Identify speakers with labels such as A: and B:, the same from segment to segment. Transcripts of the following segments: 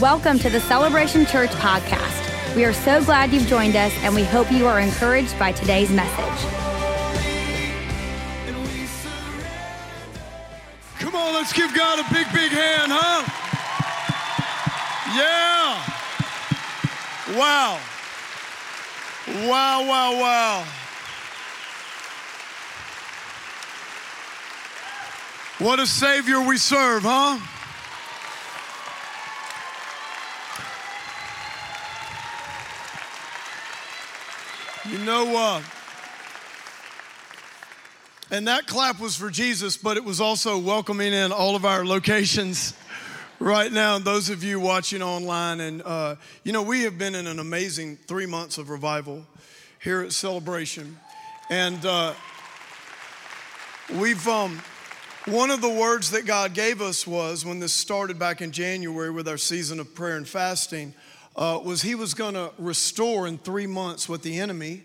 A: Welcome to the Celebration Church podcast. We are so glad you've joined us, and we hope you are encouraged by today's message.
B: Come on, let's give God a big, big hand, huh? Yeah. Wow. Wow, wow, wow. What a Savior we serve, huh? You know? Uh, and that clap was for Jesus, but it was also welcoming in all of our locations right now. And those of you watching online, and uh, you know, we have been in an amazing three months of revival here at Celebration. And uh, we've, um, one of the words that God gave us was when this started back in January with our season of prayer and fasting, uh, was He was going to restore in three months what the enemy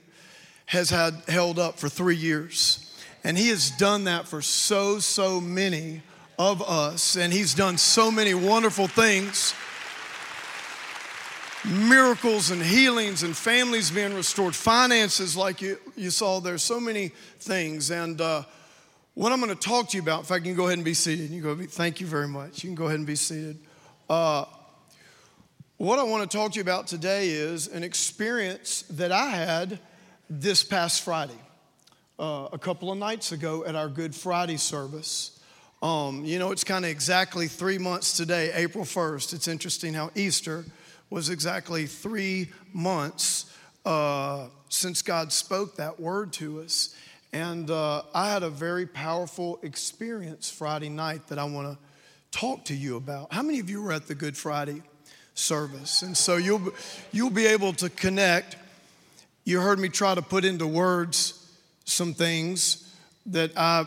B: has had held up for three years. And He has done that for so, so many of us. And He's done so many wonderful things miracles and healings and families being restored, finances, like you, you saw there, so many things. And uh, what I'm going to talk to you about, if I can go ahead and be seated, you go, thank you very much. You can go ahead and be seated. Uh, what I want to talk to you about today is an experience that I had this past Friday, uh, a couple of nights ago at our Good Friday service. Um, you know, it's kind of exactly three months today, April 1st. It's interesting how Easter was exactly three months uh, since God spoke that word to us. And uh, I had a very powerful experience Friday night that I want to talk to you about. How many of you were at the Good Friday service? And so you'll, you'll be able to connect. You heard me try to put into words some things that I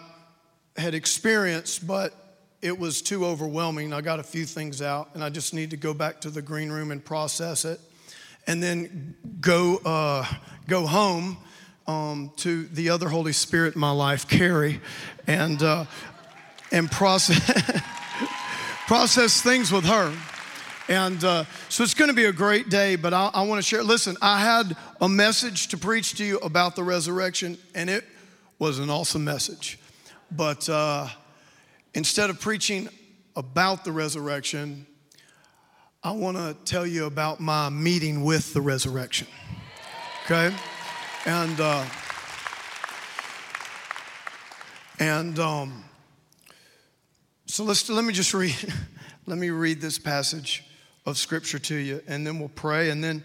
B: had experienced, but it was too overwhelming. I got a few things out, and I just need to go back to the green room and process it, and then go uh, go home um, to the other Holy Spirit in my life, Kerri, and, uh, and process, process things with her. And uh, so it's going to be a great day, but I, I want to share. Listen, I had a message to preach to you about the resurrection, and it was an awesome message. But uh, instead of preaching about the resurrection, I want to tell you about my meeting with the resurrection. Okay? And uh, and um, so let's let me just read let me read this passage of scripture to you, and then we'll pray, and then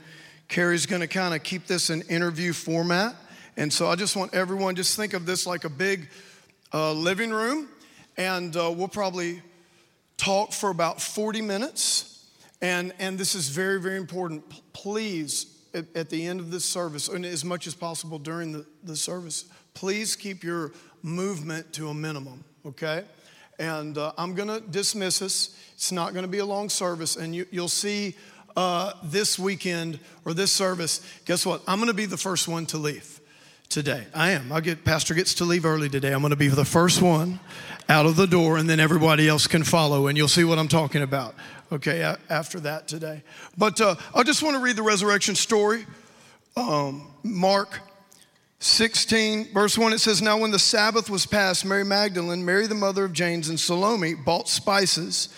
B: Kerri's going to kind of keep this in interview format. And so I just want everyone just think of this like a big uh, living room, and uh, we'll probably talk for about 40 minutes. And and this is very very important. P- please at, at, the end of this service, and as much as possible during the, the service, please keep your movement to a minimum, okay? And uh, I'm gonna dismiss us. It's not gonna be a long service, and you, will see uh, this weekend or this service, guess what? I'm gonna be the first one to leave today. I am. I get pastor gets to leave early today. I'm going to be the first one out of the door and then everybody else can follow and you'll see what I'm talking about okay, after that today. But uh, I just want to read the resurrection story. Um, Mark 16, verse 1, it says, Now when the Sabbath was past, Mary Magdalene, Mary the mother of James, and Salome bought spices,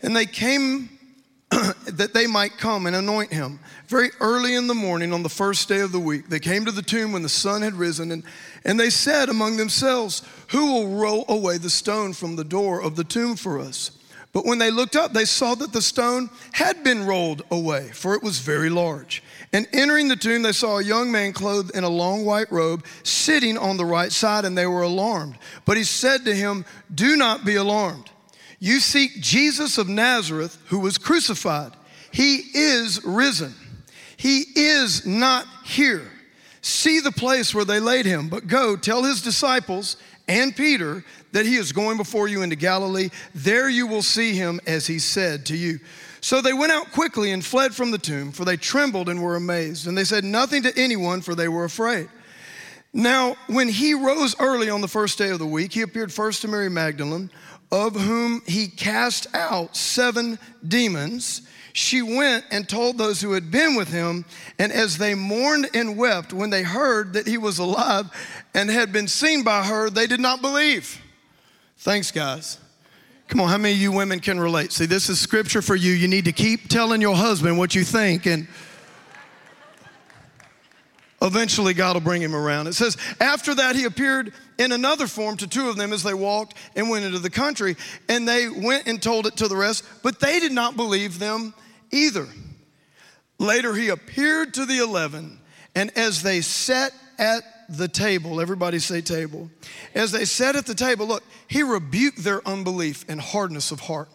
B: and they came that they might come and anoint him. Very early in the morning on the first day of the week, they came to the tomb when the sun had risen, and, and they said among themselves, Who will roll away the stone from the door of the tomb for us? But when they looked up, they saw that the stone had been rolled away, for it was very large. And entering the tomb, they saw a young man clothed in a long white robe sitting on the right side, and they were alarmed. But he said to him, Do not be alarmed. You seek Jesus of Nazareth, who was crucified. He is risen. He is not here. See the place where they laid him, but go tell his disciples and Peter that he is going before you into Galilee. There you will see him as he said to you. So they went out quickly and fled from the tomb, for they trembled and were amazed. And they said nothing to anyone, for they were afraid. Now, when he rose early on the first day of the week, he appeared first to Mary Magdalene, of whom he cast out seven demons. she went and told those who had been with him. And as they mourned and wept when they heard that he was alive and had been seen by her, they did not believe. Thanks, guys. Come on, how many of you women can relate? See, this is scripture for you. You need to keep telling your husband what you think, and eventually God will bring him around. It says, After that, he appeared in another form to two of them as they walked and went into the country, and they went and told it to the rest, but they did not believe them either. Later, he appeared to the eleven, and as they sat at the table, everybody say table. As they sat at the table, look, he rebuked their unbelief and hardness of heart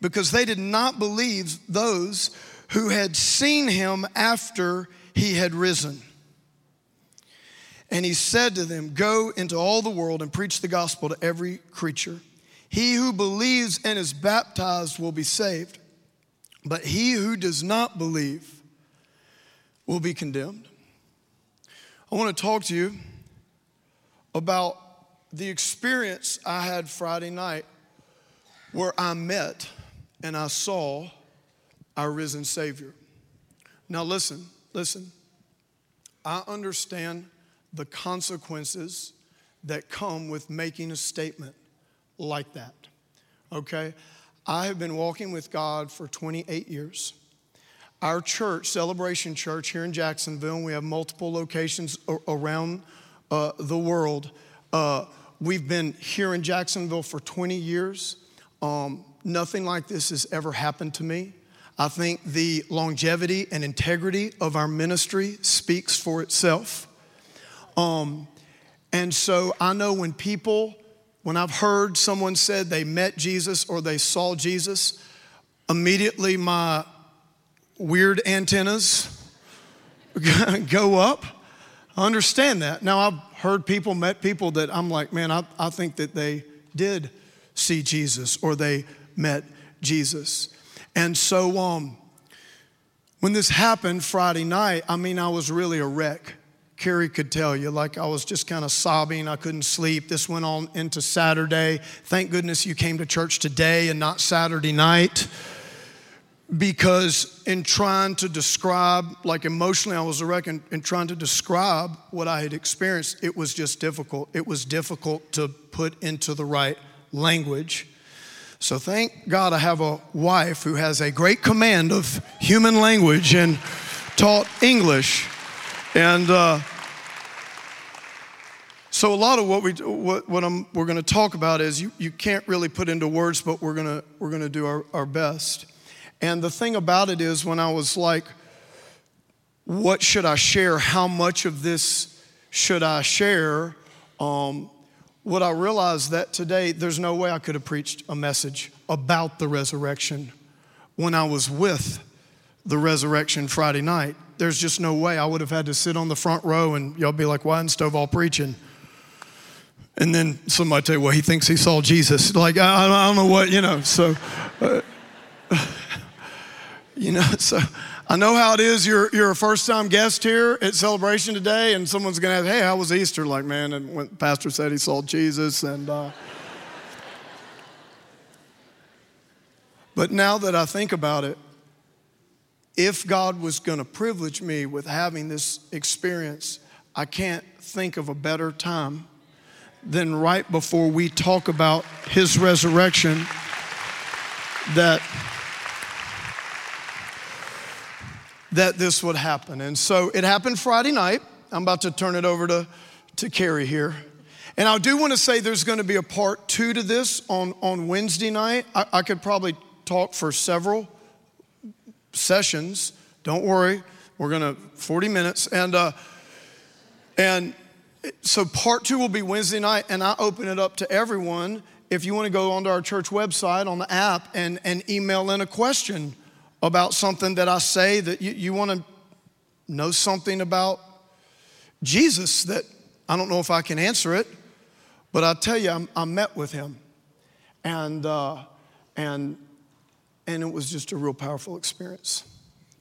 B: because they did not believe those who had seen him after he had risen. And he said to them, Go into all the world and preach the gospel to every creature. He who believes and is baptized will be saved, but he who does not believe will be condemned. I want to talk to you about the experience I had Friday night where I met and I saw our risen Savior. Now, listen, listen. I understand the consequences that come with making a statement like that. Okay? I have been walking with God for 28 years. Our church, Celebration Church here in Jacksonville, we have multiple locations around uh, the world. Uh, we've been here in Jacksonville for 20 years. Um, nothing like this has ever happened to me. I think the longevity and integrity of our ministry speaks for itself. Um, and so I know when people, when I've heard someone said they met Jesus or they saw Jesus, immediately my weird antennas go up. I understand that. Now, I've heard people, met people that I'm like, man, I, I think that they did see Jesus or they met Jesus. And so, um, when this happened Friday night, I mean, I was really a wreck. Kerri could tell you, like I was just kind of sobbing. I couldn't sleep. This went on into Saturday. Thank goodness you came to church today and not Saturday night. Because in trying to describe, like emotionally, I was a wreck, in, in trying to describe what I had experienced, it was just difficult. It was difficult to put into the right language. So thank God I have a wife who has a great command of human language and taught English. And uh, so a lot of what we what, what I'm, we're going to talk about is you, you can't really put into words, but we're going to we're going to do our, our best. And the thing about it is, when I was like, what should I share? How much of this should I share? Um, what I realized that today, there's no way I could have preached a message about the resurrection when I was with the resurrection Friday night. There's just no way. I would have had to sit on the front row and y'all be like, why isn't Stovall preaching? And then somebody tell you, well, he thinks he saw Jesus. Like, I, I don't know what, you know. So, uh, you know, so I know how it is. You're, you're a first time guest here at celebration today, and someone's going to ask, hey, how was Easter? Like, man, and when pastor said he saw Jesus. And, uh, but now that I think about it, if God was going to privilege me with having this experience, I can't think of a better time than right before we talk about his resurrection that that this would happen. And so it happened Friday night. I'm about to turn it over to, to Kerri here. And I do want to say there's going to be a part two to this on, on Wednesday night. I, I could probably talk for several sessions. Don't worry, we're gonna 40 minutes, and uh, and so part two will be Wednesday night, and I open it up to everyone. If you want to go onto our church website on the app and, and email in a question about something that I say that you, you want to know something about Jesus that I don't know if I can answer it, but I tell you, I'm, i met with him, and uh, and and it was just a real powerful experience.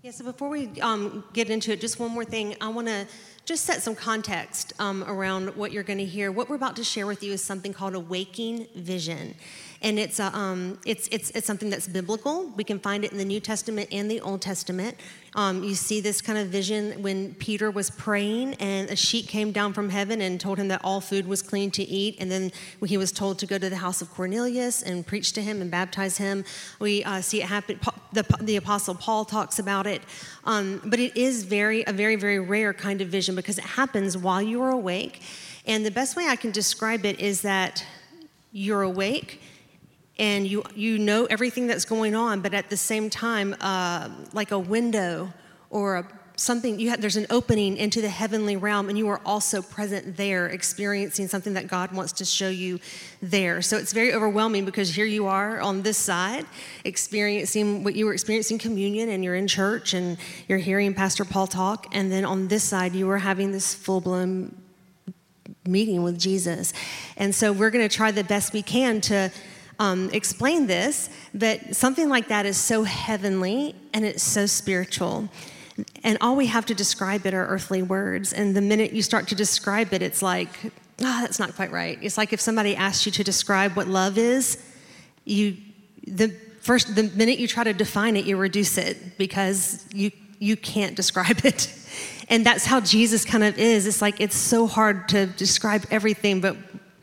C: Yeah, so before we um, get into it, just one more thing. I want to just set some context um, around what you're going to hear. What we're about to share with you is something called a waking vision. And it's a, um, it's it's it's something that's biblical. We can find it in the New Testament and the Old Testament. Um, you see this kind of vision when Peter was praying, and a sheet came down from heaven and told him that all food was clean to eat. And then he was told to go to the house of Cornelius and preach to him and baptize him. We uh, see it happen. The, the apostle Paul talks about it, um, but it is very a very very rare kind of vision because it happens while you are awake. And the best way I can describe it is that you're awake and you, you know everything that's going on, but at the same time, uh, like a window or a, something, you have, there's an opening into the heavenly realm, and you are also present there, experiencing something that God wants to show you there. So it's very overwhelming because here you are on this side, experiencing what you were experiencing communion, and you're in church and you're hearing Pastor Paul talk, and then on this side, you are having this full blown meeting with Jesus. And so we're going to try the best we can to um, explain this, but something like that is so heavenly and it's so spiritual. And all we have to describe it are earthly words. And the minute you start to describe it, it's like, ah, oh, that's not quite right. It's like if somebody asked you to describe what love is, you, the first, the minute you try to define it, you reduce it because you, you can't describe it. And that's how Jesus kind of is. It's like it's so hard to describe everything, but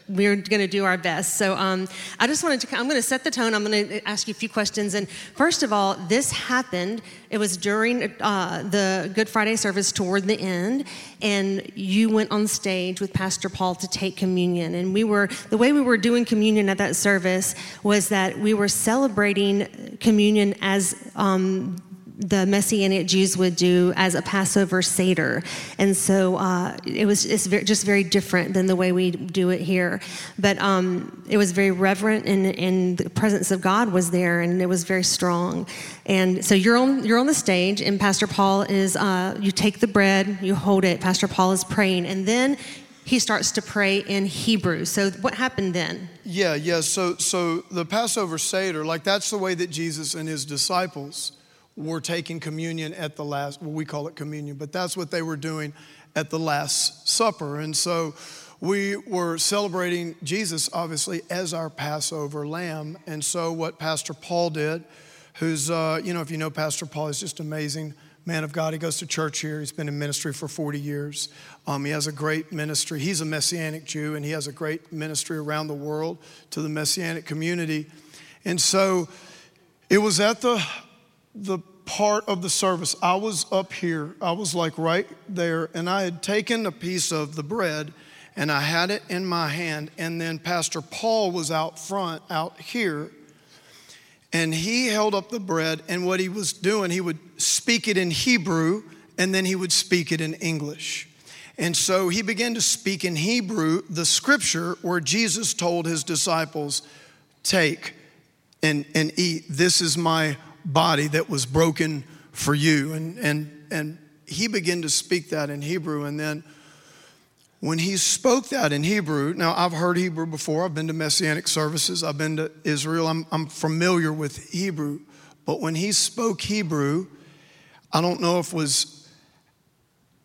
C: we're going to do our best. So um, I just wanted to, I'm going to set the tone. I'm going to ask you a few questions. And first of all, this happened, it was during uh, the Good Friday service toward the end, and you went on stage with Pastor Paul to take communion. And we were, the way we were doing communion at that service was that we were celebrating communion as um, the Messianic Jews would do as a Passover Seder. And so uh, it was it's very, just very different than the way we do it here. But um, it was very reverent, and, and the presence of God was there, and it was very strong. And so you're on, you're on the stage, and Pastor Paul is, uh, you take the bread, you hold it, Pastor Paul is praying, and then he starts to pray in Hebrew. So what happened then?
B: Yeah, yeah. So so the Passover Seder, like that's the way that Jesus and his disciples were taking communion at the last, well, we call it communion, but that's what they were doing at the Last Supper. And so we were celebrating Jesus, obviously, as our Passover lamb. And so what Pastor Paul did, who's, uh, you know, if you know Pastor Paul, he's just amazing man of God. He goes to church here. He's been in ministry for 40 years. Um, he has a great ministry. He's a Messianic Jew, and he has a great ministry around the world to the Messianic community. And so it was at the the part of the service, I was up here, I was like right there, and I had taken a piece of the bread and I had it in my hand, and then Pastor Paul was out front, out here, and he held up the bread, and what he was doing, he would speak it in Hebrew and then he would speak it in English. And so he began to speak in Hebrew the scripture where Jesus told his disciples, Take and, and eat. This is my body that was broken for you. And, and, and he began to speak that in Hebrew. And then when he spoke that in Hebrew, now I've heard Hebrew before, I've been to Messianic services, I've been to Israel, I'm, I'm familiar with Hebrew. But when he spoke Hebrew, I don't know if it was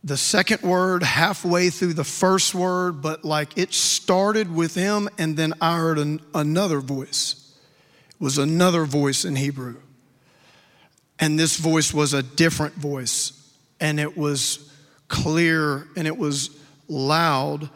B: the second word halfway through the first word, but like it started with him, and then I heard an, another voice. It was another voice in Hebrew. And this voice was a different voice, and it was clear and it was loud.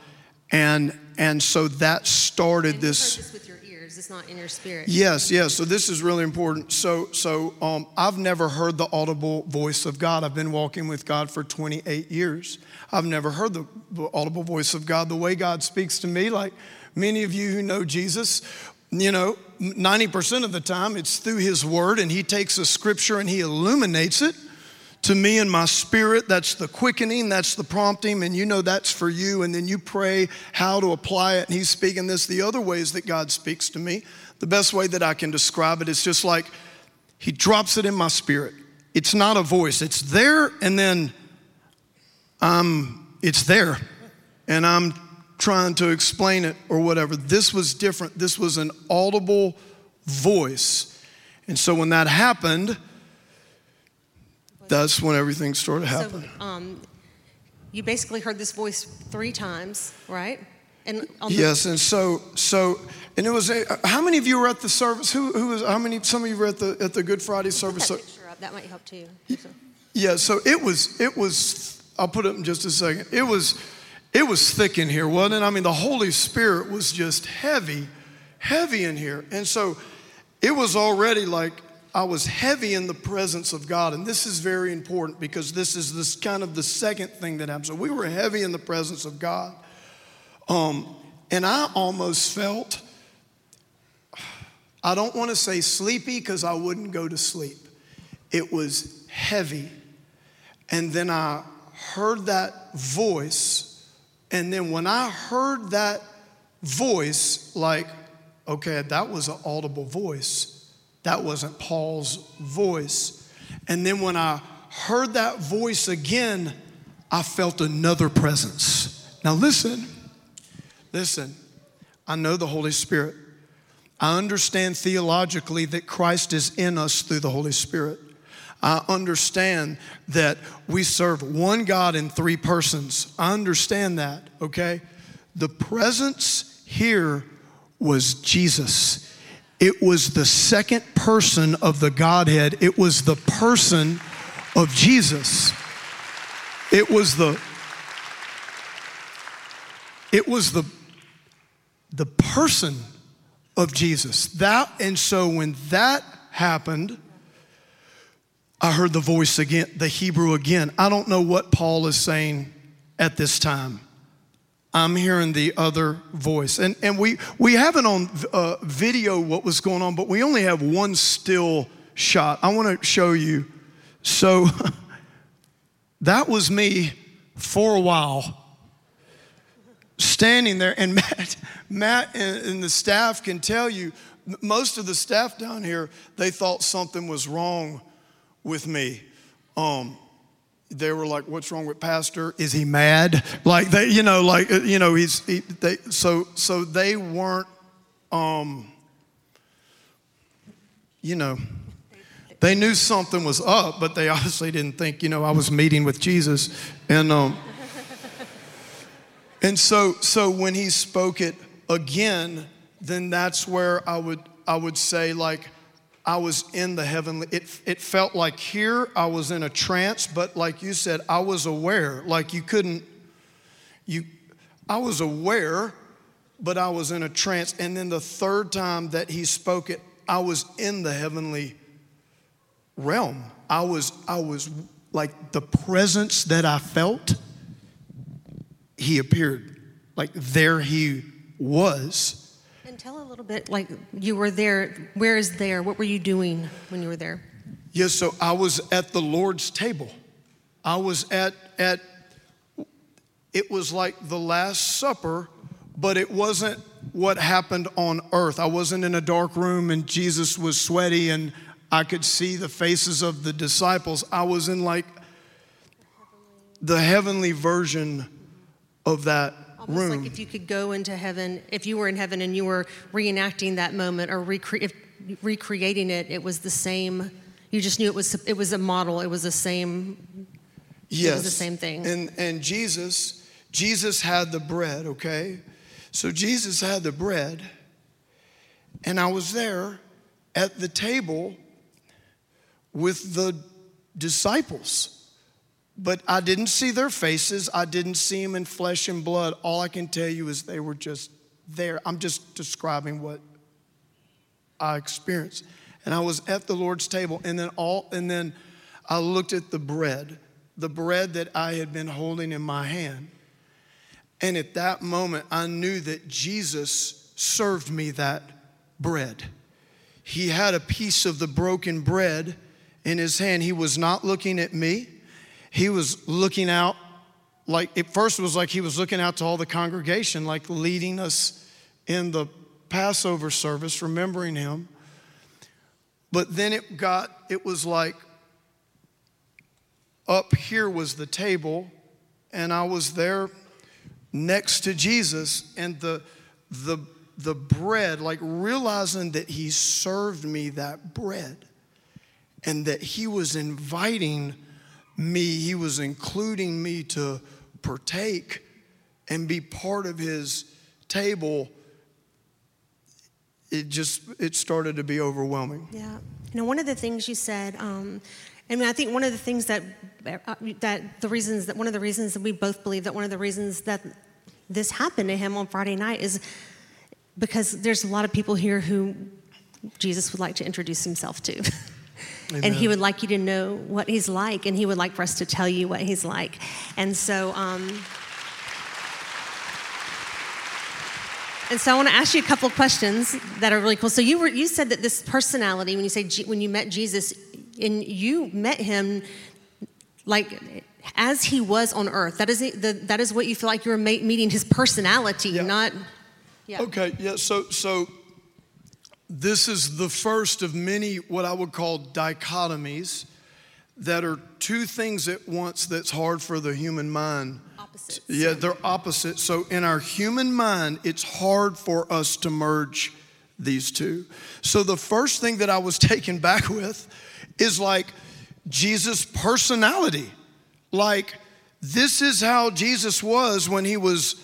B: And, and so that started
C: and
B: this.
C: this with your ears, it's not in your spirit.
B: Yes, yes. So this is really important. So, so um, I've never heard the audible voice of God. I've been walking with God for 28 years. I've never heard the audible voice of God. The way God speaks to me, like many of you who know Jesus, you know, 90% of the time it's through His Word, and He takes a scripture and He illuminates it to me in my spirit. That's the quickening, that's the prompting, and you know that's for you. And then you pray how to apply it, and He's speaking this. The other ways that God speaks to me, the best way that I can describe it is just like He drops it in my spirit. It's not a voice, it's there, and then um, it's there. And I'm trying to explain it or whatever. This was different. This was an audible voice. And so when that happened, that's when everything started happening.
C: So, um, you basically heard this voice three times, right? And the,
B: Yes, and so so and it was a, how many of you were at the service? Who who was how many? Some of you were at the at the Good Friday service.
C: that picture up, that might help too. So-
B: yeah, so it was it was. I'll put it in just a second. It was it was thick in here, wasn't it? I mean, the Holy Spirit was just heavy, heavy in here, and so it was already like I was heavy in the presence of God, and this is very important because this is this kind of the second thing that happened. So we were heavy in the presence of God, um, and I almost felt. I don't want to say sleepy because I wouldn't go to sleep. It was heavy. And then I heard that voice. And then when I heard that voice, like, okay, that was an audible voice. That wasn't Paul's voice. And then when I heard that voice again, I felt another presence. Now, listen, listen, I know the Holy Spirit. I understand theologically that Christ is in us through the Holy Spirit. I understand that we serve one God in three persons. I understand that, okay? The presence here was Jesus. It was the second person of the Godhead, it was the person of Jesus. It was the it was the the person of Jesus. That and so when that happened, I heard the voice again, the Hebrew again. I don't know what Paul is saying at this time. I'm hearing the other voice. And, and we, we have it on uh, video what was going on, but we only have one still shot. I want to show you. So that was me for a while standing there, and Matt, Matt and, and the staff can tell you, most of the staff down here, they thought something was wrong with me. Um, they were like, "What's wrong with Pastor? Is he mad?" Like they, you know, like uh, you know, he's he, they. So so they weren't, um, you know, they knew something was up, but they obviously didn't think, you know, I was meeting with Jesus, and um, and so, so when he spoke it again, then that's where I would, I would say, like, I was in the heavenly, it, it felt like here I was in a trance, but like you said, I was aware. Like you couldn't, you, I was aware, but I was in a trance. And then the third time that he spoke it, I was in the heavenly realm. I was, I was like the presence that I felt he appeared. Like there he was.
C: And tell a little bit, like you were there. Where is there? What were you doing when you were there?
B: Yes, so I was at the Lord's table. I was at at it was like the last supper, but it wasn't what happened on earth. I wasn't in a dark room and Jesus was sweaty and I could see the faces of the disciples. I was in like the heavenly version of that
C: Almost
B: room.
C: like if you could go into heaven, if you were in heaven and you were reenacting that moment or recre- if, recreating it, it was the same. You just knew it was it was a model. It was the same.
B: Yes.
C: was the same thing.
B: And and Jesus, Jesus had the bread, okay? So Jesus had the bread, and I was there at the table with the disciples. But I didn't see their faces. I didn't see them in flesh and blood. All I can tell you is they were just there. I'm just describing what I experienced. And I was at the Lord's table, and then all and then I looked at the bread, the bread that I had been holding in my hand. And at that moment, I knew that Jesus served me that bread. He had a piece of the broken bread in his hand. He was not looking at me. He was looking out like at first it was like he was looking out to all the congregation, like leading us in the Passover service, remembering him. But then it got, it was like up here was the table, and I was there next to Jesus, and the the the bread, like realizing that he served me that bread and that he was inviting me, he was including me to partake and be part of his table, it just it started to be overwhelming.
C: Yeah. You know, one of the things you said, um, I mean, I think one of the things that uh, that the reasons that one of the reasons that we both believe that one of the reasons that this happened to him on Friday night is because there's a lot of people here who Jesus would like to introduce himself to. and he would like you to know what he's like, and he would like for us to tell you what he's like. And so, um, And so I want to ask you a couple of questions that are really cool. So you were you said that this personality when you say when you met Jesus and you met him like as he was on earth. That is the, that is what you feel like you were meeting his personality, yeah. not
B: yeah. Okay, yeah. So so this is the first of many what I would call dichotomies that are two things at once that's hard for the human mind
C: opposites.
B: Yeah, they're opposite. So in our human mind, it's hard for us to merge these two. So the first thing that I was taken back with is like Jesus' personality. Like, this is how Jesus was when he was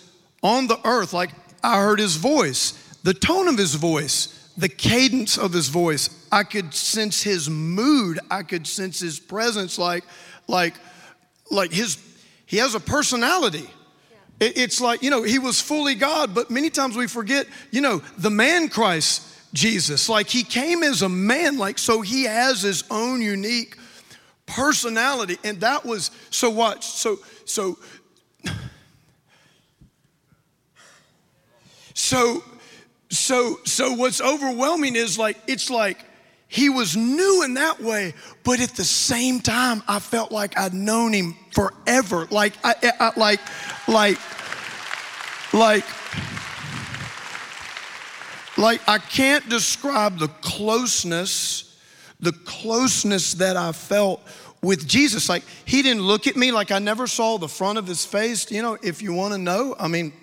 B: on the earth. Like, I heard his voice, the tone of his voice, the cadence of his voice. I could sense his mood. I could sense his presence. Like, like, like his he has a personality. It's like, you know, he was fully God, but many times we forget, you know, the man Christ Jesus. Like he came as a man, like, so he has his own unique personality. And that was, so watch, so, so, so, so, so what's overwhelming is like, it's like, he was new in that way, but at the same time, I felt like I'd known him forever. Like, I, I like, like, like, like I can't describe the closeness, the closeness that I felt with Jesus. Like he didn't look at me like I never saw the front of his face. You know, if you want to know, I mean,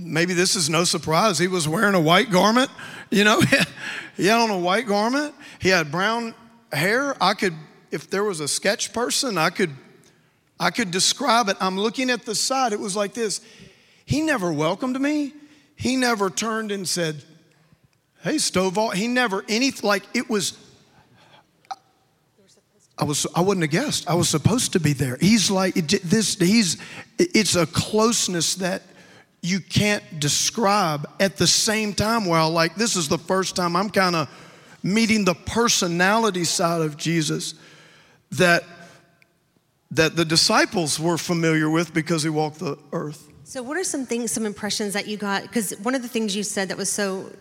B: maybe this is no surprise. He was wearing a white garment, you know, he had on a white garment. He had brown hair. I could, if there was a sketch person, I could, I could describe it. I'm looking at the side. It was like this. He never welcomed me. He never turned and said, "Hey, Stovall." He never anything like it was. I was I wasn't a guest. I was supposed to be there. He's like this. He's it's a closeness that you can't describe at the same time. Well, like this is the first time I'm kind of meeting the personality side of Jesus that that the disciples were familiar with because he walked the earth.
C: So what are some things some impressions that you got cuz one of the things you said that was so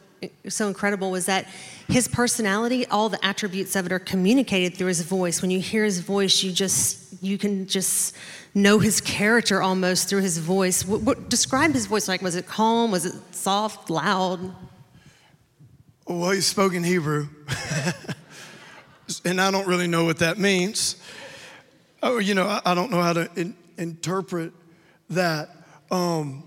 C: so incredible was that his personality all the attributes of it are communicated through his voice when you hear his voice you just you can just know his character almost through his voice what, what describe his voice like was it calm was it soft loud
B: well, he spoke in Hebrew. and I don't really know what that means. Oh, you know, I, I don't know how to in, interpret that. Um,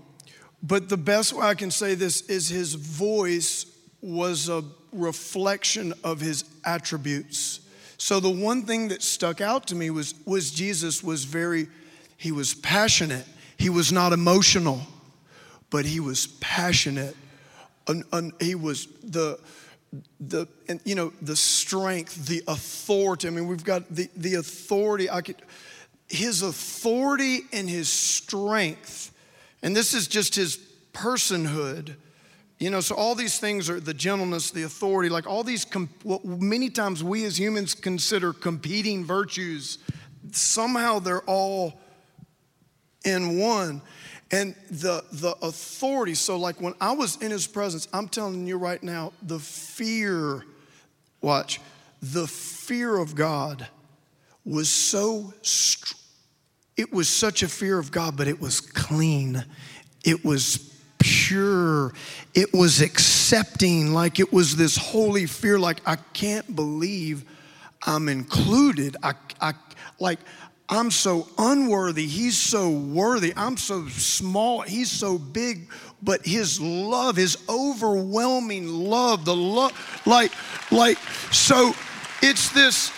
B: but the best way I can say this is his voice was a reflection of his attributes. So the one thing that stuck out to me was, was Jesus was very, he was passionate. He was not emotional, but he was passionate. An, an, he was the the and, you know the strength the authority. I mean we've got the the authority. I could his authority and his strength and this is just his personhood. You know so all these things are the gentleness the authority like all these what many times we as humans consider competing virtues. Somehow they're all in one and the, the authority. So, like when I was in his presence, I'm telling you right now, the fear, watch, the fear of God was so, it was such a fear of God, but it was clean. It was pure. It was accepting, like it was this holy fear, like I can't believe I'm included. I, I like I'm so unworthy. He's so worthy. I'm so small. He's so big. But his love, his overwhelming love, the love, like, like, so it's this,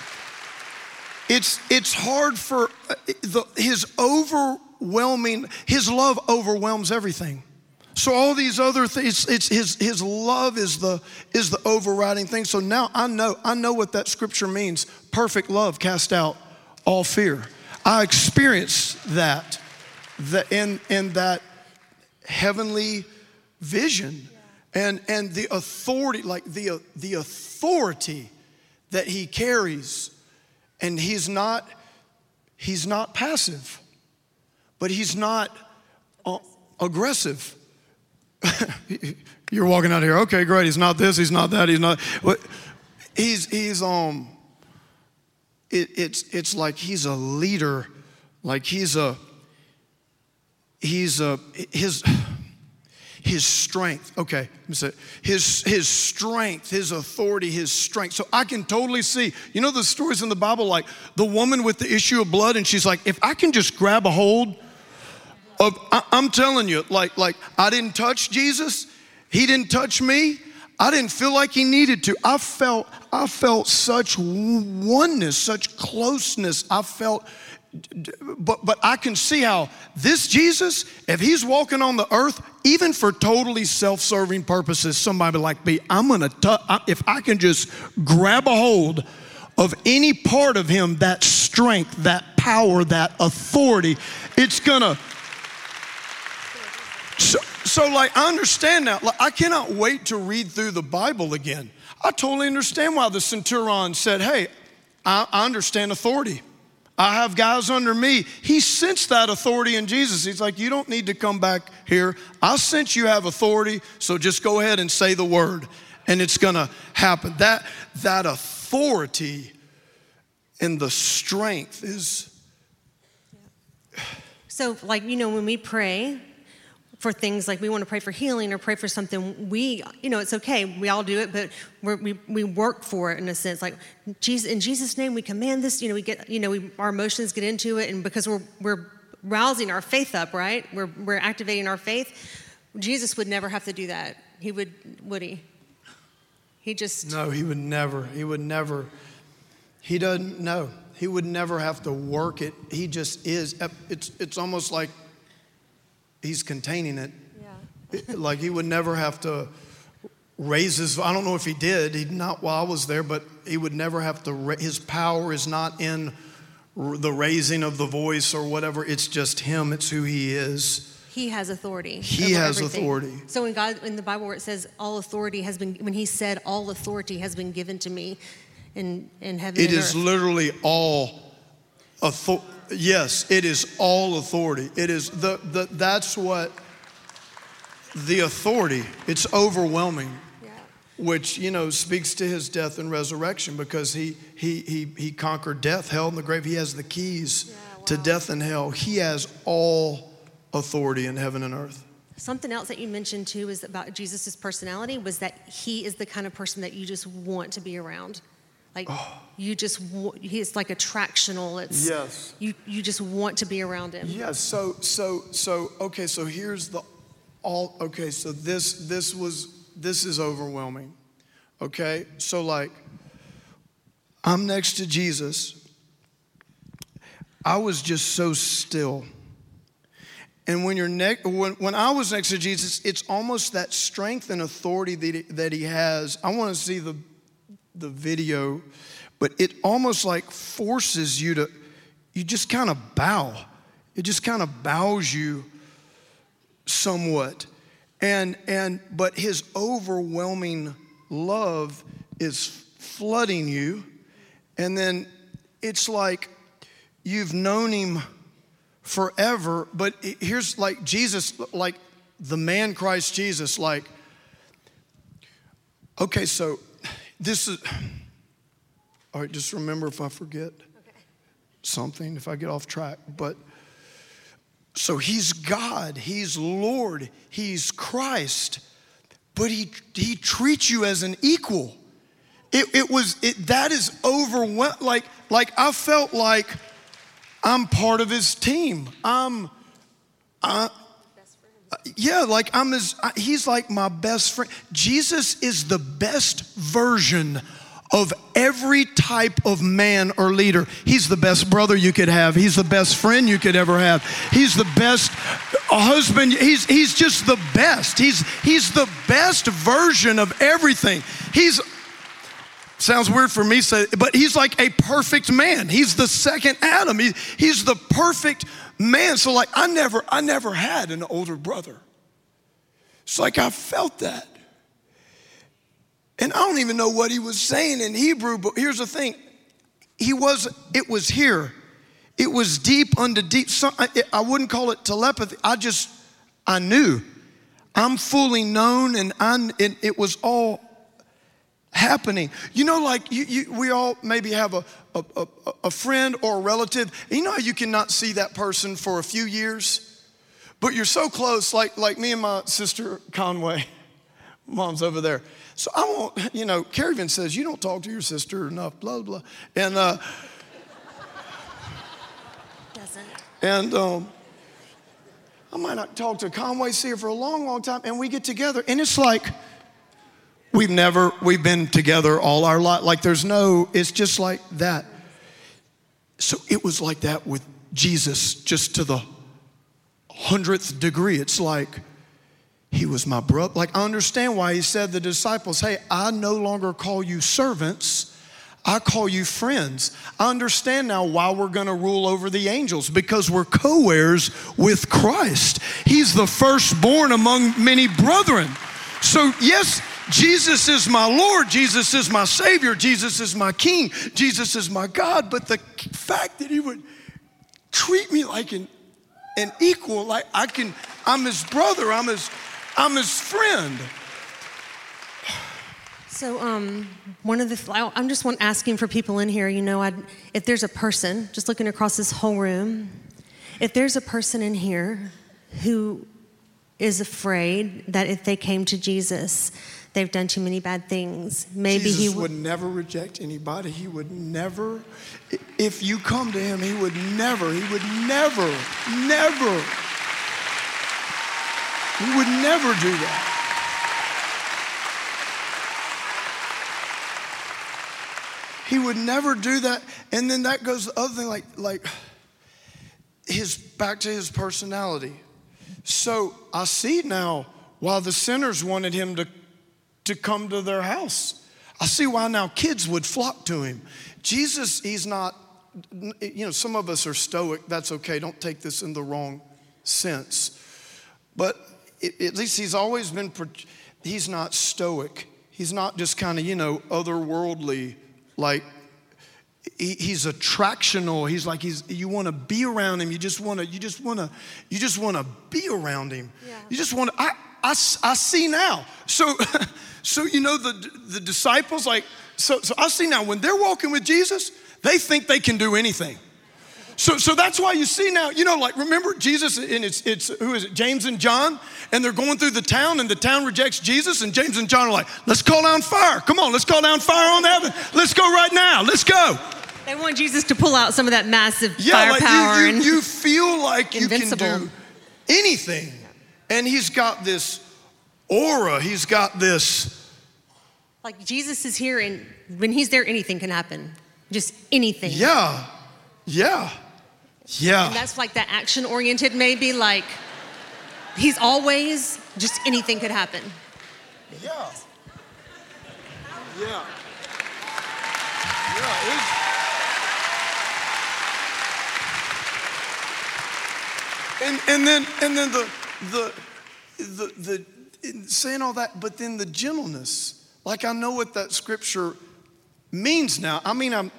B: it's, it's hard for uh, the, his overwhelming, his love overwhelms everything. So all these other things, it's his his love is the is the overriding thing. So now I know I know what that scripture means. Perfect love cast out all fear. I experienced that, that in in that heavenly vision, and and the authority, like the the authority that he carries, and he's not he's not passive, but he's not uh, aggressive. You're walking out here, okay, great. He's not this, he's not that, he's not. He's, he's, um, it, it's, it's like he's a leader, like he's a, he's a, his, his strength. Okay, let me say his his strength, his authority, his strength. So I can totally see. You know the stories in the Bible, like the woman with the issue of blood, and she's like, if I can just grab a hold of, I, I'm telling you, like, like I didn't touch Jesus, he didn't touch me. I didn't feel like he needed to. I felt, I felt such oneness, such closeness. I felt, but, but I can see how this Jesus, if he's walking on the earth, even for totally self serving purposes, somebody like me, I'm gonna, if I can just grab a hold of any part of him, that strength, that power, that authority, it's gonna, so, so like, I understand now. Like, I cannot wait to read through the Bible again. I totally understand why the centurion said, Hey, I, I understand authority. I have guys under me. He sensed that authority in Jesus. He's like, You don't need to come back here. I sense you have authority, so just go ahead and say the word, and it's gonna happen. That, that authority and the strength is.
C: So, like, you know, when we pray, for things like we want to pray for healing or pray for something we you know it's okay. We all do it but we we work for it in a sense. Like jesus in jesus name we command this you know we get you know we, our emotions get into it and because we're we're rousing our faith up right? We're we're activating our faith. Jesus would never have to do that. He would would he? He just
B: no he would never. He would never. He doesn't know he would never have to work it. He just is. It's it's almost like he's containing it. Yeah. like he would never have to raise his I don't know if he did, he not while I was there, but he would never have to his power is not in the raising of the voice or whatever. It's just him, it's who he is.
C: He has authority.
B: He has everything. authority.
C: So in God in the Bible where it says all authority has been when he said all authority has been given to me in in heaven
B: It is
C: earth.
B: literally all authority yes, it is all authority. It is the, the that's what the authority, it's overwhelming. Yeah. Which, you know, speaks to his death and resurrection because he he he he conquered death, hell, and the grave. He has the keys yeah, wow. to death and hell. He has all authority in heaven and earth.
C: Something else that you mentioned too is about Jesus' personality was that he is the kind of person that you just want to be around. Like oh. you just, he's like attractional. It's yes. You you just want to be around him.
B: Yes. So so so okay. So here's the all. Okay. So this this was this is overwhelming. Okay. So like, I'm next to Jesus. I was just so still. And when you're ne- when, when I was next to Jesus, it's almost that strength and authority that he, that he has. I want to see the the video, but it almost like forces you to, you just kind of bow. It just kind of bows you somewhat. And, and, but his overwhelming love is flooding you. And then it's like you've known him forever, but here's like Jesus, like the man Christ Jesus, like, okay, so this is, all right, just remember if I forget okay. something, if I get off track. But so he's God, he's Lord, he's Christ, but he, he treats you as an equal. It, it was, it, that is overwhelming. Like, like I felt like I'm part of his team. I'm, I, yeah, like I'm his, he's like my best friend. Jesus is the best version of every type of man or leader. He's the best brother you could have. He's the best friend you could ever have. He's the best uh, husband. He's, he's just the best. He's, he's the best version of everything. He's, sounds weird for me but he's like a perfect man. He's the second Adam. He, he's the perfect man. So like I never, I never had an older brother. It's like I felt that. And I don't even know what he was saying in Hebrew, but here's the thing. He was, it was here. It was deep under deep. So I, I wouldn't call it telepathy. I just, I knew. I'm fully known and, I, and it was all happening. You know, like you, you, we all maybe have a, a, a, a friend or a relative. You know how you cannot see that person for a few years, but you're so close, like, like me and my sister Conway. Mom's over there. So I won't, you know, Kerri even says, you don't talk to your sister enough, blah, blah. And, uh,
C: Doesn't.
B: and um, I might not talk to Conway, see her for a long, long time, and we get together, and it's like we've never, we've been together all our life. Like there's no, it's just like that. So it was like that with Jesus, just to the hundredth degree. It's like, he was my brother. Like, I understand why he said the disciples, Hey, I no longer call you servants. I call you friends. I understand now why we're going to rule over the angels because we're co heirs with Christ. He's the firstborn among many brethren. So, yes, Jesus is my Lord, Jesus is my Savior, Jesus is my King, Jesus is my God. But the fact that He would treat me like an, an equal, like I can, I'm His brother, I'm His I'm his friend.
C: So, um, one of the, I'm just one asking for people in here, you know, I'd, if there's a person, just looking across this whole room, if there's a person in here who is afraid that if they came to Jesus, they've done too many bad things, maybe
B: Jesus
C: he
B: would never reject anybody. He would never, if you come to him, he would never, he would never, never he would never do that. He would never do that. And then that goes the other thing, like, like his back to his personality. So I see now why the sinners wanted him to, to come to their house. I see why now kids would flock to him. Jesus, he's not, you know, some of us are stoic. That's okay. Don't take this in the wrong sense. But at least he's always been, he's not stoic. He's not just kind of, you know, otherworldly, like, he's attractional. He's like, he's, you want to be around him. You just want to, you just want to, you just want to be around him. Yeah. You just want to, I, I, I see now. So, so, you know, the, the disciples, like, so, so I see now when they're walking with Jesus, they think they can do anything. So, so that's why you see now, you know, like remember Jesus and it's, it's who is it, James and John, and they're going through the town and the town rejects Jesus, and James and John are like, let's call down fire. Come on, let's call down fire on heaven. Let's go right now. Let's go.
C: They want Jesus to pull out some of that massive yeah, firepower.
B: Like you, you, you feel like you can do anything. And he's got this aura, he's got this.
C: Like Jesus is here, and when he's there, anything can happen. Just anything.
B: Yeah, yeah. Yeah.
C: And that's like that action oriented, maybe like he's always, just anything could happen.
B: Yeah. Yeah. Yeah. And, and then and then the the the the saying all that, but then the gentleness. Like I know what that scripture means now. I mean, I'm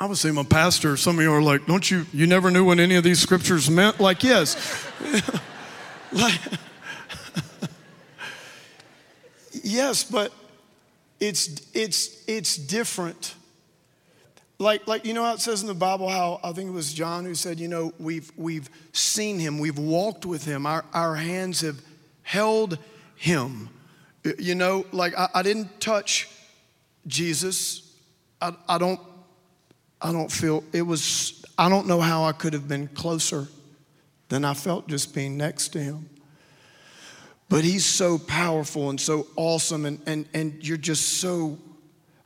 B: I was saying, my pastor, some of you are like, don't you, you never knew what any of these scriptures meant? Like, yes. like, yes, but it's, it's, it's different. Like, like, you know how it says in the Bible how I think it was John who said, you know, we've, we've seen him, we've walked with him, our, our hands have held him. You know, like I, I didn't touch Jesus. I, I don't I don't feel, it was, I don't know how I could have been closer than I felt just being next to him. But he's so powerful and so awesome, and, and, and you're just so,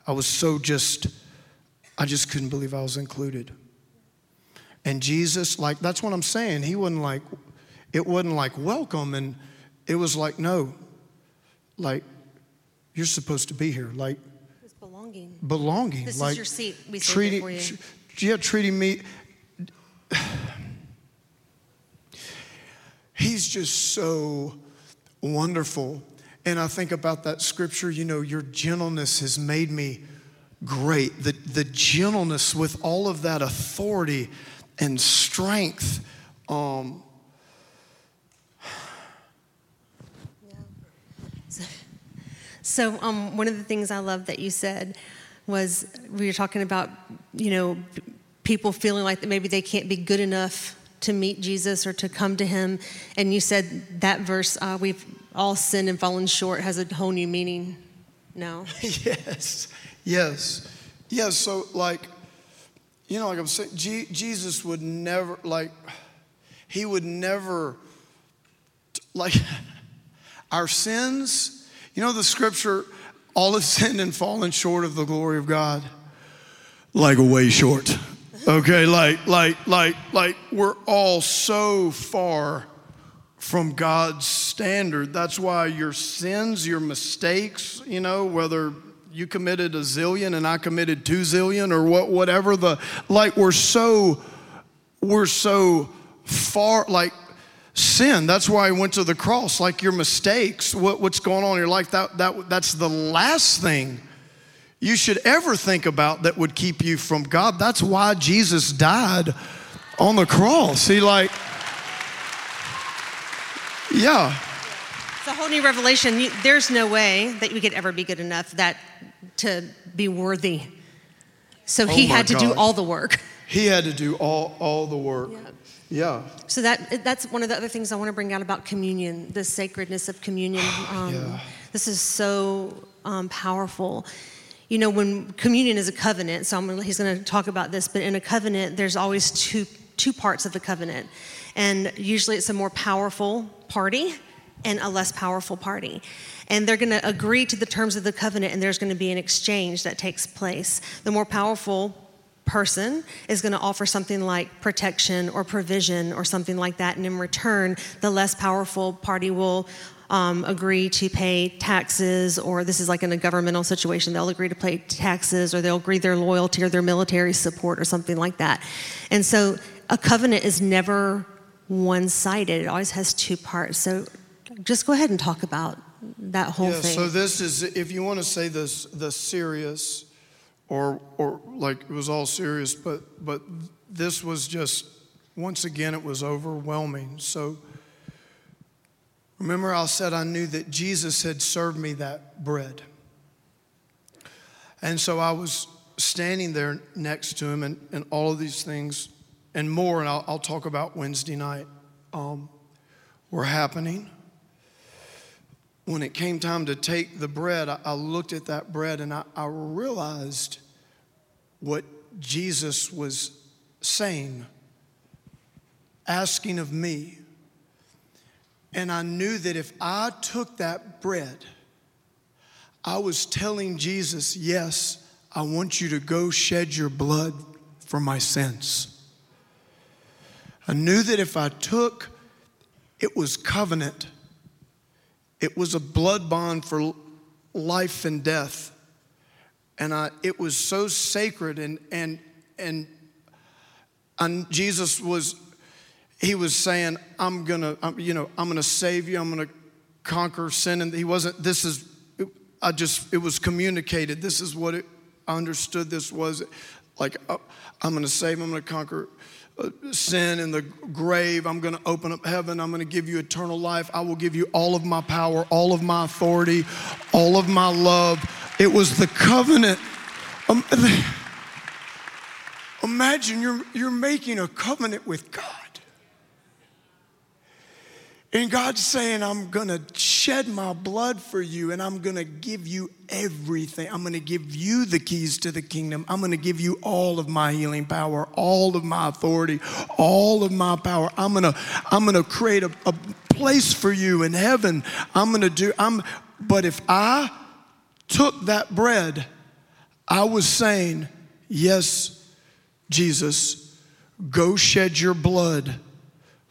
B: I was so just, I just couldn't believe I was included. And Jesus, like, that's what I'm saying. He wasn't like, it wasn't like welcome, and it was like, no, like, you're supposed to be here. Like,
C: belonging.
B: belonging.
C: This is
B: like
C: your seat. We
B: treating,
C: for you.
B: tr- yeah, treating me. He's just so wonderful. And I think about that scripture, you know, your gentleness has made me great. The, the gentleness with all of that authority and strength. Um,
C: So, um, one of the things I love that you said was we were talking about, you know, people feeling like that maybe they can't be good enough to meet Jesus or to come to Him. And you said that verse, uh, we've all sinned and fallen short, has a whole new meaning now.
B: yes, yes, yes. So, like, you know, like I'm saying, Je- Jesus would never, like, he would never, like, our sins. You know, the scripture, all have sinned and fallen short of the glory of God. Like, way short. Okay, like, like, like, like, we're all so far from God's standard. That's why your sins, your mistakes, you know, whether you committed a zillion and I committed two zillion or what, whatever the, like we're so, we're so far, like sin. That's why I went to the cross. Like your mistakes, what, what's going on in your life, that, that, that's the last thing you should ever think about that would keep you from God. That's why Jesus died on the cross. He like, yeah.
C: It's a whole new revelation. You, there's no way that we could ever be good enough that to be worthy. So he
B: Oh my
C: had to do all the work.
B: He had to do all, all the work.
C: Yeah.
B: Yeah.
C: So that that's one of the other things I want to bring out about communion, the sacredness of communion. Um,
B: Yeah.
C: This is so um, powerful. You know, when communion is a covenant, so I'm he's going to talk about this, but in a covenant, there's always two two parts of the covenant, and usually it's a more powerful party and a less powerful party. And they're going to agree to the terms of the covenant, and there's going to be an exchange that takes place. The more powerful person is going to offer something like protection or provision or something like that. And in return, the less powerful party will um, agree to pay taxes, or this is like in a governmental situation, they'll agree to pay taxes or they'll agree their loyalty or their military support or something like that. And so a covenant is never one sided, it always has two parts. So just go ahead and talk about that whole
B: Yeah,
C: thing.
B: so this is, if you want to say this, the serious, or, or like it was all serious, but, but this was just, once again, it was overwhelming. So remember, I said I knew that Jesus had served me that bread. And so I was standing there next to him, and, and all of these things and more, and I'll, I'll talk about Wednesday night, um, were happening when it came time to take the bread, I, I looked at that bread and I, I realized what Jesus was saying, asking of me. And I knew that if I took that bread, I was telling Jesus, Yes, I want you to go shed your blood for my sins. I knew that if I took, it was covenant. It was a blood bond for life and death. And I, it was so sacred and, and, and, and Jesus was, he was saying, I'm gonna, I'm, you know, I'm gonna save you. I'm gonna conquer sin. And he wasn't, this is, I just, it was communicated. This is what it, I understood this was like, uh, I'm gonna save, I'm gonna conquer uh, sin and the grave. I'm going to open up heaven. I'm going to give you eternal life. I will give you all of my power, all of my authority, all of my love. It was the covenant. Imagine you're, you're making a covenant with God. And God's saying, I'm going to shed my blood for you and I'm going to give you everything. I'm going to give you the keys to the kingdom. I'm going to give you all of my healing power, all of my authority, all of my power. I'm going to I'm going to create a, a place for you in heaven. I'm going to do I'm but if I took that bread, I was saying, "Yes, Jesus, go shed your blood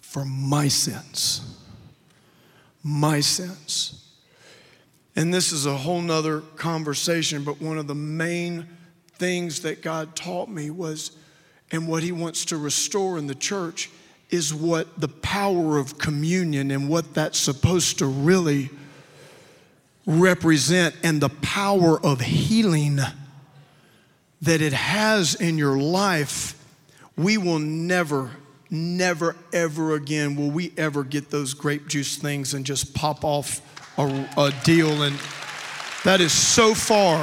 B: for my sins. My sins. And this is a whole nother conversation, but one of the main things that God taught me was, and what He wants to restore in the church is what the power of communion and what that's supposed to really represent, and the power of healing that it has in your life. We will never, never, ever again will we ever get those grape juice things and just pop off a, a deal. And that is so far.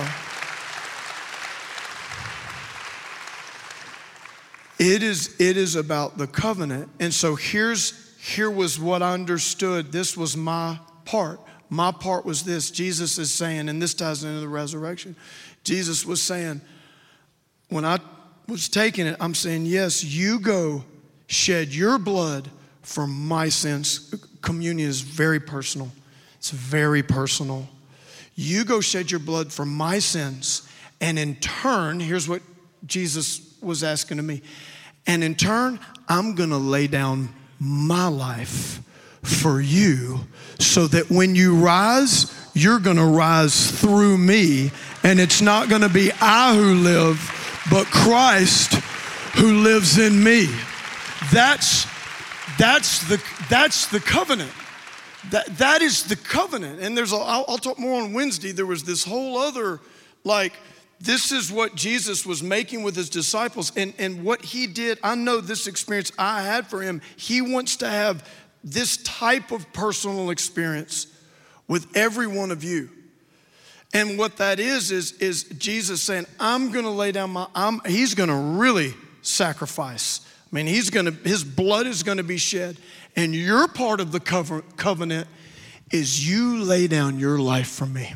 B: It is, it is about the covenant. And so here's here was what I understood. This was my part. My part was this. Jesus is saying, and this ties into the resurrection. Jesus was saying, when I was taking it, I'm saying, yes, you go shed your blood for my sins. Communion is very personal. It's very personal. You go shed your blood for my sins. And in turn, here's what Jesus was asking of me. And in turn, I'm going to lay down my life for you so that when you rise, you're going to rise through me. And it's not going to be I who live, but Christ who lives in me. That's, that's, the, that's the covenant. That, that is the covenant. And there's, a, I'll, I'll talk more on Wednesday. There was this whole other, like, this is what Jesus was making with his disciples. And, and what he did, I know this experience I had for him. He wants to have this type of personal experience with every one of you. And what that is, is, is Jesus saying, I'm gonna lay down my, I'm, he's gonna really sacrifice. I mean, he's gonna, his blood is gonna be shed. And your part of the covenant is you lay down your life for me.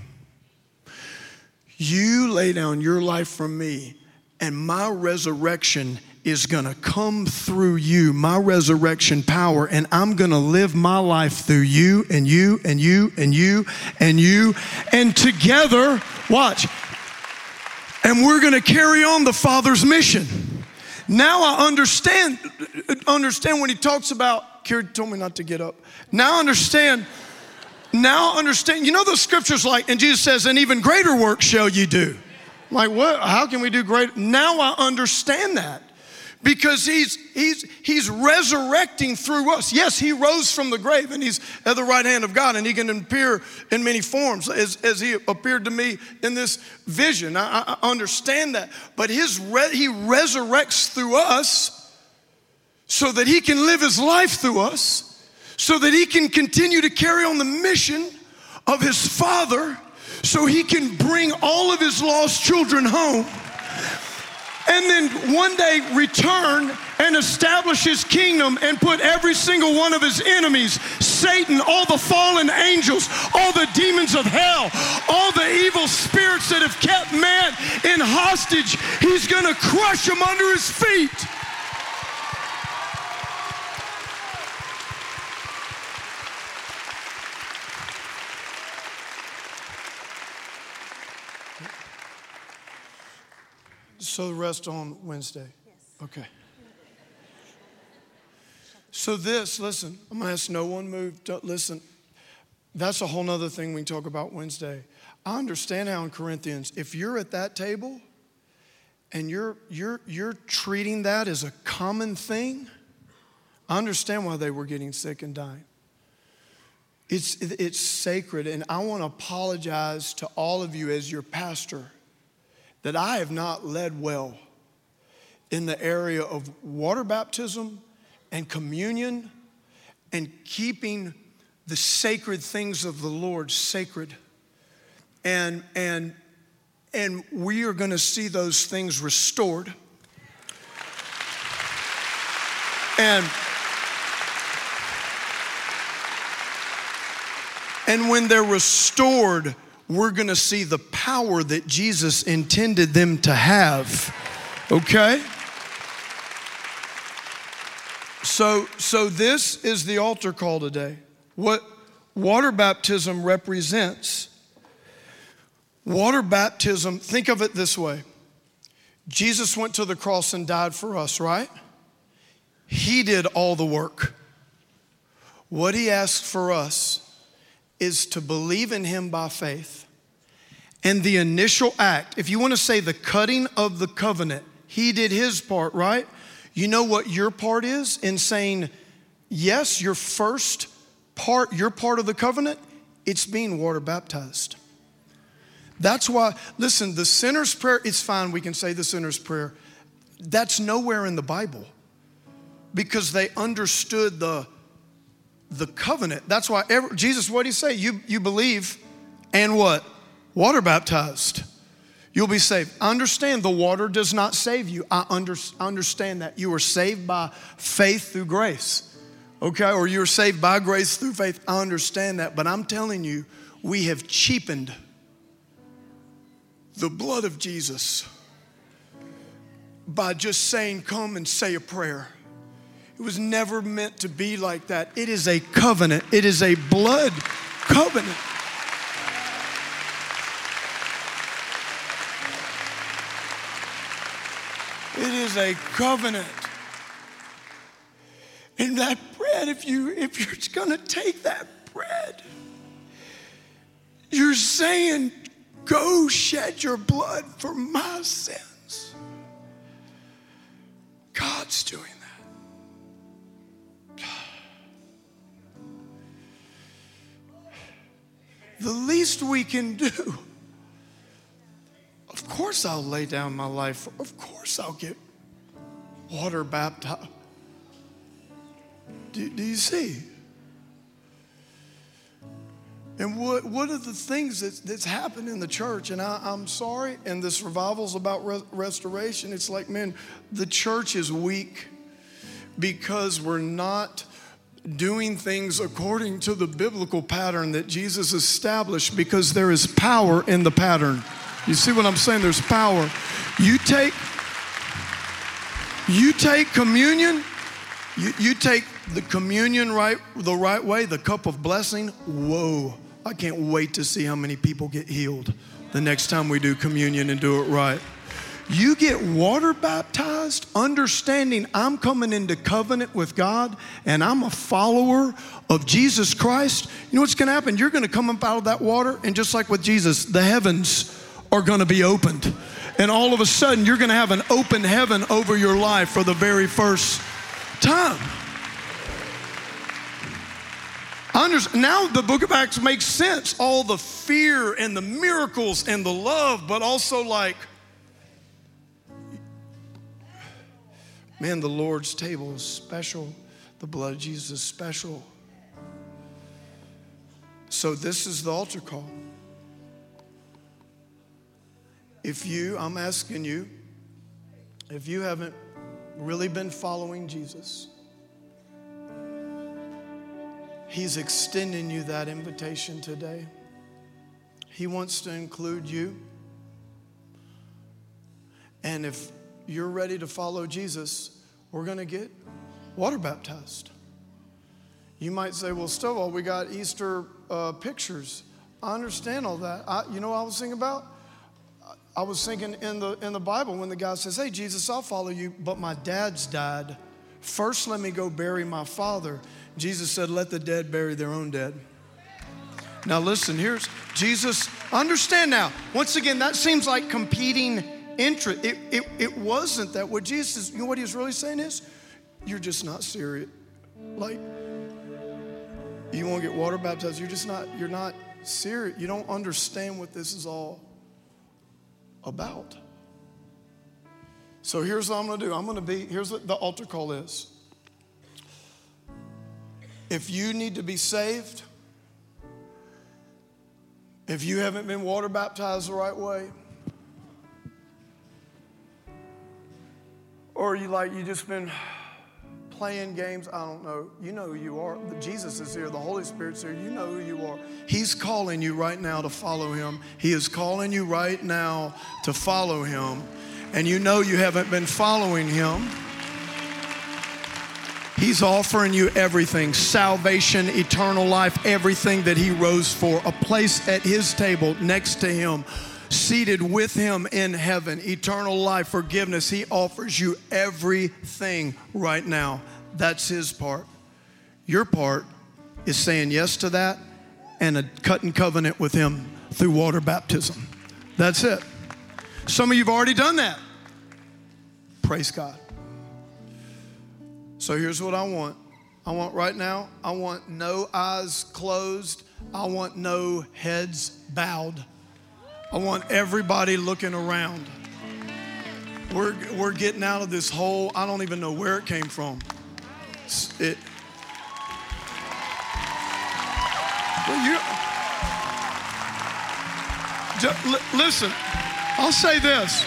B: You lay down your life for me, and my resurrection is going to come through you, my resurrection power, and I'm going to live my life through you and you and you and you and you. And together, watch, and we're going to carry on the Father's mission. Now I understand, understand when he talks about Kira told me not to get up. Now understand, now understand. You know those scriptures like, and Jesus says, and even greater work shall you do. Like, what? How can we do great? Now I understand that because he's he's he's resurrecting through us. Yes he rose from the grave and he's at the right hand of god and he can appear in many forms as, as he appeared to me in this vision. I, I understand that. But his re, he resurrects through us so that he can live his life through us, so that he can continue to carry on the mission of his father, so he can bring all of his lost children home. And then one day return and establish his kingdom and put every single one of his enemies Satan, all the fallen angels, all the demons of hell, all the evil spirits that have kept man in hostage, he's gonna crush them under his feet. So the rest on Wednesday? Yes. Okay. So this, listen, I'm gonna ask no one move. Don't, listen, that's a whole nother thing we can talk about Wednesday. I understand how in Corinthians, if you're at that table and you're you're you're treating that as a common thing, I understand why they were getting sick and dying. It's, it's sacred, and I want to apologize to all of you as your pastor that I have not led well in the area of water baptism and communion and keeping the sacred things of the Lord sacred. And, and, and we are going to see those things restored. And, and when they're restored, we're going to see the power that Jesus intended them to have. Okay? So, so this is the altar call today. What water baptism represents. Water baptism, think of it this way Jesus went to the cross and died for us, right? He did all the work. What he asked for us is to believe in him by faith. And the initial act, if you want to say the cutting of the covenant, he did his part, right? You know what your part is in saying, yes, your first part, your part of the covenant, it's being water baptized. That's why, listen, the sinner's prayer, it's fine, we can say the sinner's prayer. That's nowhere in the Bible because they understood the, the covenant. That's why every, Jesus, what did he say? You, you believe and what? Water baptized. You'll be saved. Understand the water does not save you. I under, understand that. You are saved by faith through grace. Okay? Or you're saved by grace through faith. I understand that. But I'm telling you, we have cheapened the blood of Jesus by just saying, Come and say a prayer. It was never meant to be like that. It is a covenant, it is a blood covenant. It is a covenant. And that bread, if you if you're gonna take that bread, you're saying, Go shed your blood for my sins. God's doing that. The least we can do, of course, I'll lay down my life. Of course, I'll get water baptized. Do, do you see? And what, what are the things that's, that's happened in the church? And I, am sorry, and this revival's about re- restoration. It's like, man, the church is weak because we're not doing things according to the biblical pattern that Jesus established because there is power in the pattern. You see what I'm saying? There's power. You take you take communion, you, you take the communion right the right way, the cup of blessing. Whoa. I can't wait to see how many people get healed the next time we do communion and do it right. You get water baptized, understanding I'm coming into covenant with God and I'm a follower of Jesus Christ. You know what's gonna happen? You're gonna come up out of that water, and just like with Jesus, the heavens are gonna be opened. And all of a sudden, you're gonna have an open heaven over your life for the very first time. now the book of Acts makes sense. All the fear and the miracles and the love, but also like, man, the Lord's table is special. The blood of Jesus is special. So this is the altar call. If you, I'm asking you, if you haven't really been following Jesus, He's extending you that invitation today. He wants to include you. And if you're ready to follow Jesus, we're going to get water baptized. You might say, well, Stovall, we got Easter uh, pictures. I understand all that. I, you know what I was thinking about? I was thinking in the, in the Bible when the guy says, hey, Jesus, I'll follow you, but my dad's died. First, let me go bury my father. Jesus said, Let the dead bury their own dead. Now, listen, here's Jesus. Understand now, once again, that seems like competing interest. It, it, it wasn't that. What Jesus, you know what he was really saying is, you're just not serious. Like, you won't get water baptized, you're just not, you're not serious. You don't understand what this is all about. So here's what I'm going to do. I'm going to be, here's what the altar call is. If you need to be saved, if you haven't been water baptized the right way, or you like you just been playing games, I don't know. You know who you are. Jesus is here, the Holy Spirit's here. You know who you are. He's calling you right now to follow him. He is calling you right now to follow him. And you know you haven't been following him. He's offering you everything salvation, eternal life, everything that He rose for, a place at His table next to Him, seated with Him in heaven, eternal life, forgiveness. He offers you everything right now. That's His part. Your part is saying yes to that and a cutting covenant with Him through water baptism. That's it. Some of you have already done that. Praise God. So here's what I want I want right now, I want no eyes closed, I want no heads bowed. I want everybody looking around. We're, we're getting out of this hole. I don't even know where it came from. It, well, you, just, listen, I'll say this.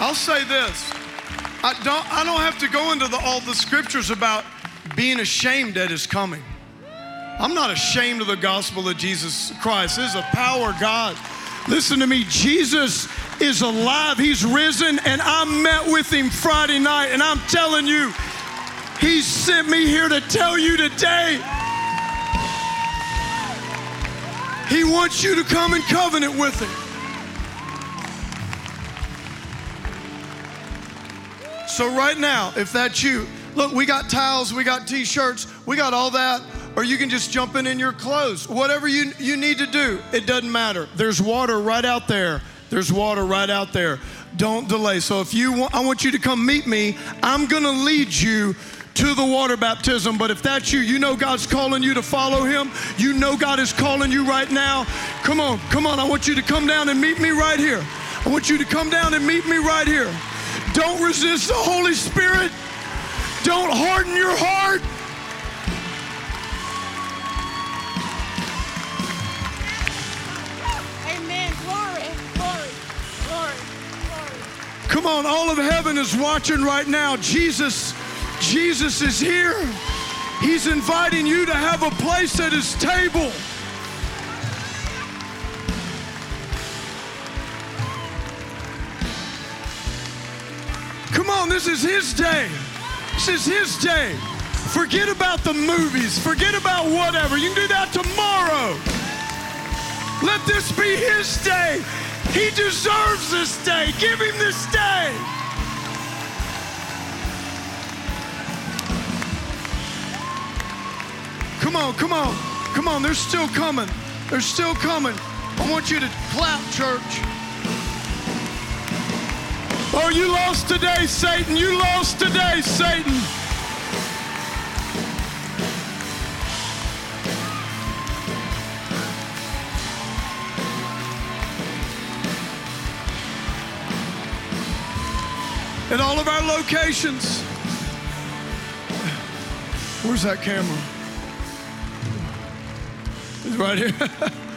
B: I'll say this. I don't, I don't have to go into the, all the scriptures about being ashamed at his coming. I'm not ashamed of the gospel of Jesus Christ. This is a power God. Listen to me. Jesus is alive. He's risen, and I met with him Friday night, and I'm telling you, he sent me here to tell you today. He wants you to come in covenant with him. So, right now, if that's you, look, we got towels, we got t shirts, we got all that, or you can just jump in in your clothes. Whatever you, you need to do, it doesn't matter. There's water right out there. There's water right out there. Don't delay. So, if you want, I want you to come meet me, I'm gonna lead you to the water baptism. But if that's you, you know God's calling you to follow Him. You know God is calling you right now. Come on, come on. I want you to come down and meet me right here. I want you to come down and meet me right here. Don't resist the Holy Spirit. Don't harden your heart. Come on, all of heaven is watching right now. Jesus, Jesus is here. He's inviting you to have a place at his table. Come on, this is his day. This is his day. Forget about the movies. Forget about whatever. You can do that tomorrow. Let this be his day. He deserves this day. Give him this day. Come on, come on, come on. They're still coming. They're still coming. I want you to clap, church. Oh, you lost today, Satan. You lost today, Satan. At all of our locations. Where's that camera? It's right here.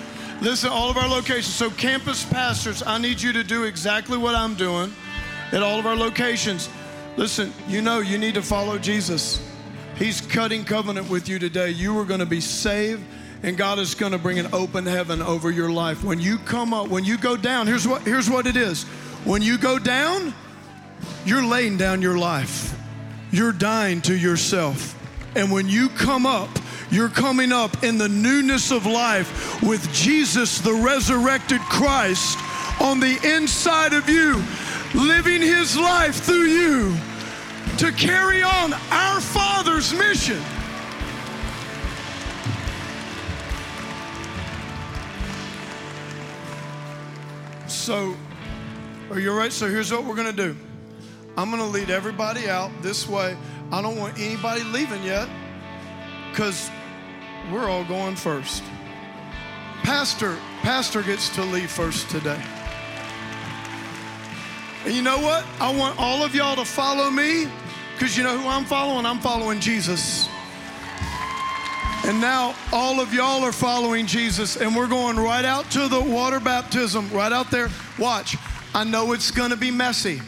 B: Listen, all of our locations. So, campus pastors, I need you to do exactly what I'm doing at all of our locations. Listen, you know you need to follow Jesus. He's cutting covenant with you today. You are going to be saved and God is going to bring an open heaven over your life. When you come up, when you go down, here's what here's what it is. When you go down, you're laying down your life. You're dying to yourself. And when you come up, you're coming up in the newness of life with Jesus, the resurrected Christ, on the inside of you living his life through you to carry on our Father's mission. So, are you ready? So, here's what we're going to do I'm going to lead everybody out this way. I don't want anybody leaving yet because we're all going first. Pastor, Pastor gets to leave first today. And you know what? I want all of y'all to follow me because you know who I'm following? I'm following Jesus. And now all of y'all are following Jesus, and we're going right out to the water baptism, right out there. Watch. I know it's going to be messy.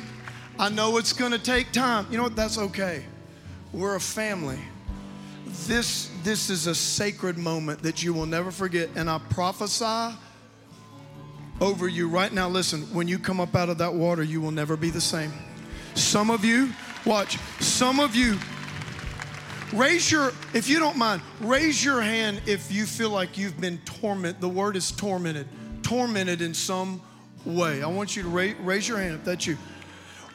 B: I know it's going to take time. You know what? That's okay. We're a family. This, this is a sacred moment that you will never forget. And I prophesy over you right now. Listen, when you come up out of that water, you will never be the same. Some of you, watch, some of you, raise your, if you don't mind, raise your hand if you feel like you've been tormented. The word is tormented, tormented in some way. I want you to raise, raise your hand if that's you.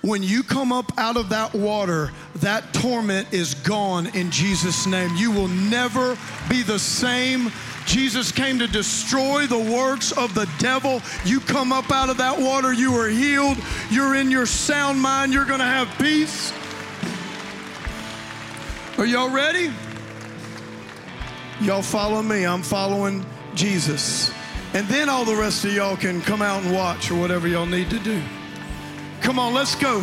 B: When you come up out of that water, that torment is gone in Jesus' name. You will never be the same. Jesus came to destroy the works of the devil. You come up out of that water, you are healed. You're in your sound mind. You're going to have peace. Are y'all ready? Y'all follow me. I'm following Jesus. And then all the rest of y'all can come out and watch or whatever y'all need to do. Come on, let's go.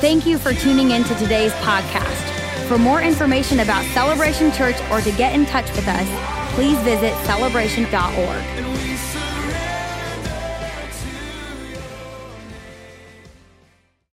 A: Thank you for tuning in to today's podcast. For more information about Celebration Church or to get in touch with us, please visit celebration.org.